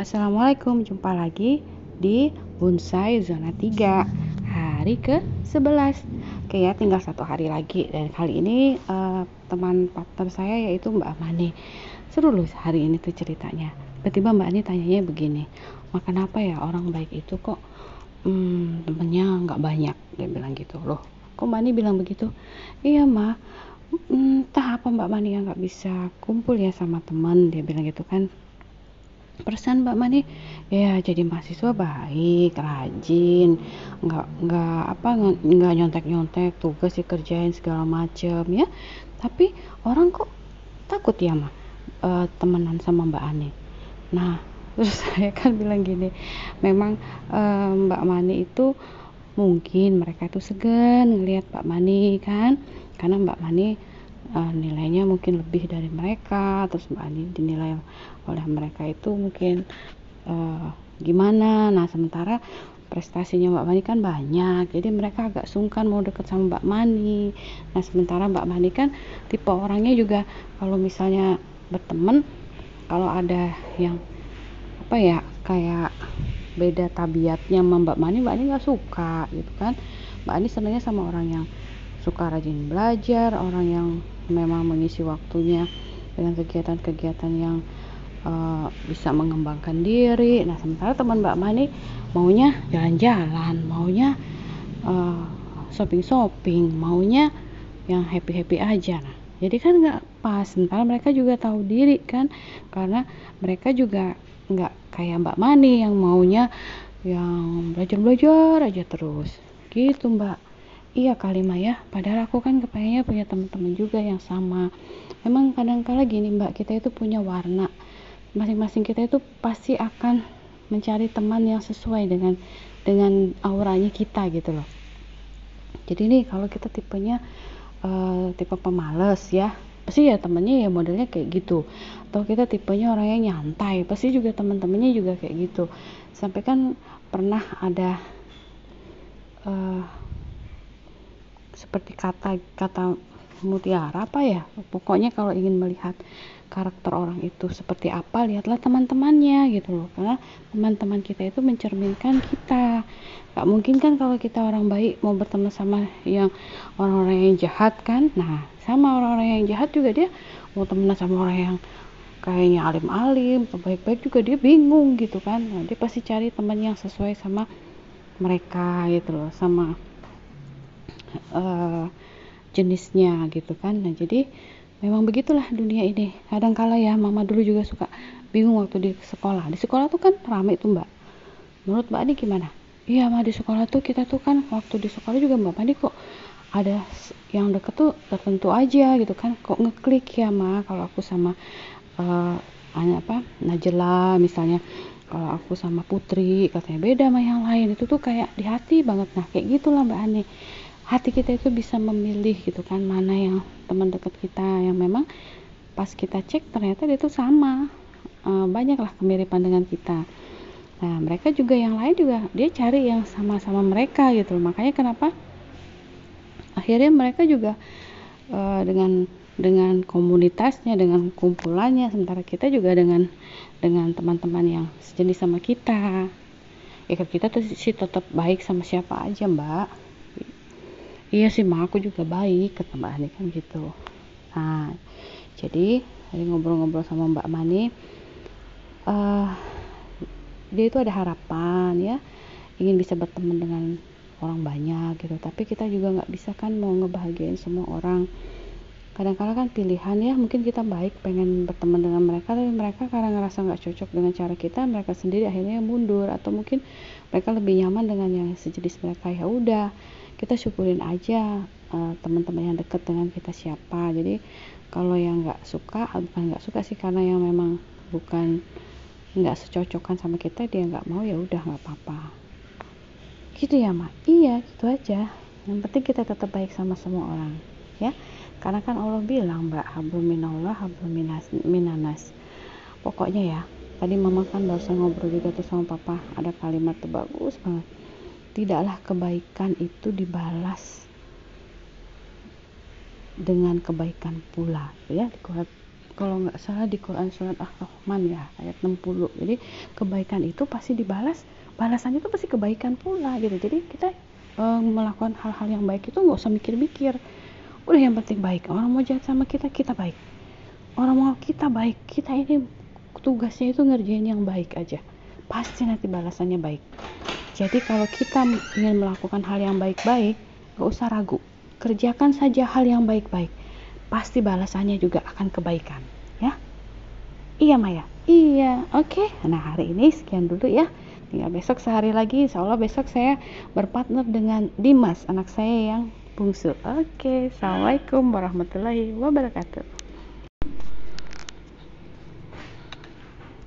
Assalamualaikum, jumpa lagi di Bonsai Zona 3 Hari ke-11 Oke ya, tinggal satu hari lagi. Dan kali ini uh, teman partner saya yaitu Mbak Mani Seru loh hari ini tuh ceritanya. Tiba-tiba Mbak Ani tanyanya begini Makan apa ya? Orang baik itu kok hmm, temennya nggak banyak. Dia bilang gitu loh. Kok Mbak Ani bilang begitu? Iya mah entah apa Mbak Mani yang nggak bisa kumpul ya sama teman. Dia bilang gitu kan persen Mbak Mani. Ya jadi mahasiswa baik rajin nggak nggak apa nggak nyontek nyontek tugas dikerjain segala macem ya. Tapi orang kok takut ya mah e, temenan sama Mbak Ani. Nah terus saya kan bilang gini memang e, Mbak Mani itu mungkin mereka itu segan ngelihat Mbak Mani kan karena Mbak Mani uh, nilainya mungkin lebih dari mereka terus Mbak Ani dinilai oleh mereka itu mungkin uh, gimana. Nah sementara prestasinya Mbak Mani kan banyak jadi mereka agak sungkan mau deket sama Mbak Mani. Nah sementara Mbak Mani kan tipe orangnya juga kalau misalnya berteman kalau ada yang apa ya kayak beda tabiatnya sama Mbak Mani Mbak Mani nggak suka gitu kan. Mbak Ani senangnya sama orang yang suka rajin belajar orang yang memang mengisi waktunya dengan kegiatan-kegiatan yang uh, bisa mengembangkan diri. Nah sementara teman Mbak Mani maunya jalan-jalan maunya uh, shopping-shopping maunya yang happy-happy aja. Nah jadi kan nggak pas. Sementara mereka juga tahu diri kan karena mereka juga nggak kayak Mbak Mani yang maunya yang belajar-belajar aja terus. Gitu Mbak iya kali mah ya. Padahal aku kan kepengennya punya teman-teman juga yang sama. Memang kadang-kala gini mbak kita itu punya warna. Masing-masing kita itu pasti akan mencari teman yang sesuai dengan dengan auranya kita gitu loh. Jadi nih kalau kita tipenya uh, tipe pemalas ya pasti ya temennya ya modelnya kayak gitu. Atau kita tipenya orang yang nyantai pasti juga teman-temannya juga kayak gitu. Sampai kan pernah ada uh, seperti kata kata mutiara apa ya? Pokoknya kalau ingin melihat karakter orang itu seperti apa lihatlah teman-temannya gitu loh. Karena teman-teman kita itu mencerminkan kita. Gak mungkin kan kalau kita orang baik mau berteman sama yang orang-orang yang jahat kan? Nah sama orang-orang yang jahat juga dia mau temenan sama orang yang kayaknya alim-alim baik-baik juga dia bingung gitu kan? Nah, dia pasti cari teman yang sesuai sama mereka gitu loh sama uh, jenisnya gitu kan. Nah jadi memang begitulah dunia ini. Kadang kala ya mama dulu juga suka bingung waktu di sekolah. Di sekolah tuh kan ramai tuh mbak. Menurut mbak ini gimana? Iya mah di sekolah tuh kita tuh kan waktu di sekolah juga mbak Pandi kok ada yang deket tuh tertentu aja gitu kan. Kok ngeklik ya mah kalau aku sama uh, apa Najela misalnya. Kalau aku sama Putri katanya beda sama yang lain. Itu tuh kayak di hati banget. Nah kayak gitulah mbak Ani hati kita itu bisa memilih gitu kan mana yang teman dekat kita yang memang pas kita cek ternyata dia itu sama e, banyaklah kemiripan dengan kita. Nah mereka juga yang lain juga dia cari yang sama-sama mereka gitu makanya kenapa? Akhirnya mereka juga e, dengan dengan komunitasnya dengan kumpulannya sementara kita juga dengan dengan teman-teman yang sejenis sama kita. Ya kita tuh sih tetap baik sama siapa aja mbak iya sih mah aku juga baik kata mbak Ani kan gitu. Nah jadi hari ngobrol-ngobrol sama mbak Mani uh, dia itu ada harapan ya ingin bisa berteman dengan orang banyak gitu. Tapi kita juga nggak bisa kan mau ngebahagiain semua orang kadang-kadang kan pilihan ya mungkin kita baik pengen berteman dengan mereka tapi mereka karena ngerasa nggak cocok dengan cara kita mereka sendiri akhirnya mundur. Atau mungkin mereka lebih nyaman dengan yang sejenis mereka. Ya udah kita syukurin aja uh, teman-teman yang deket dengan kita siapa. Jadi kalau yang nggak suka bukan nggak suka sih karena yang memang bukan nggak secocokan sama kita dia nggak mau ya udah nggak apa-apa. Gitu ya mak. Iya gitu aja. Yang penting kita tetap baik sama semua orang ya karena kan Allah bilang mbak hablum minallah hablum minanas. Pokoknya ya tadi mama kan barusan ngobrol juga tuh sama papa ada kalimat tuh bagus banget. Tidaklah kebaikan itu dibalas dengan kebaikan pula. Ya di kalau nggak salah di Quran surat Ar-Rahman ya ayat 60 jadi kebaikan itu pasti dibalas balasannya itu pasti kebaikan pula gitu. Jadi kita e, melakukan hal-hal yang baik itu nggak usah mikir-mikir udah yang penting baik. Orang mau jahat sama kita kita baik. Orang mau kita baik kita ini tugasnya itu ngerjain yang baik aja. Pasti nanti balasannya baik. Jadi kalau kita ingin melakukan hal yang baik-baik gak usah ragu. Kerjakan saja hal yang baik-baik. Pasti balasannya juga akan kebaikan ya? Iya Maya? Iya oke. Okay. nah hari ini sekian dulu ya. Tinggal besok sehari lagi. Insya Allah besok saya berpartner dengan Dimas anak saya yang bungsu oke okay. Assalamualaikum warahmatullahi wabarakatuh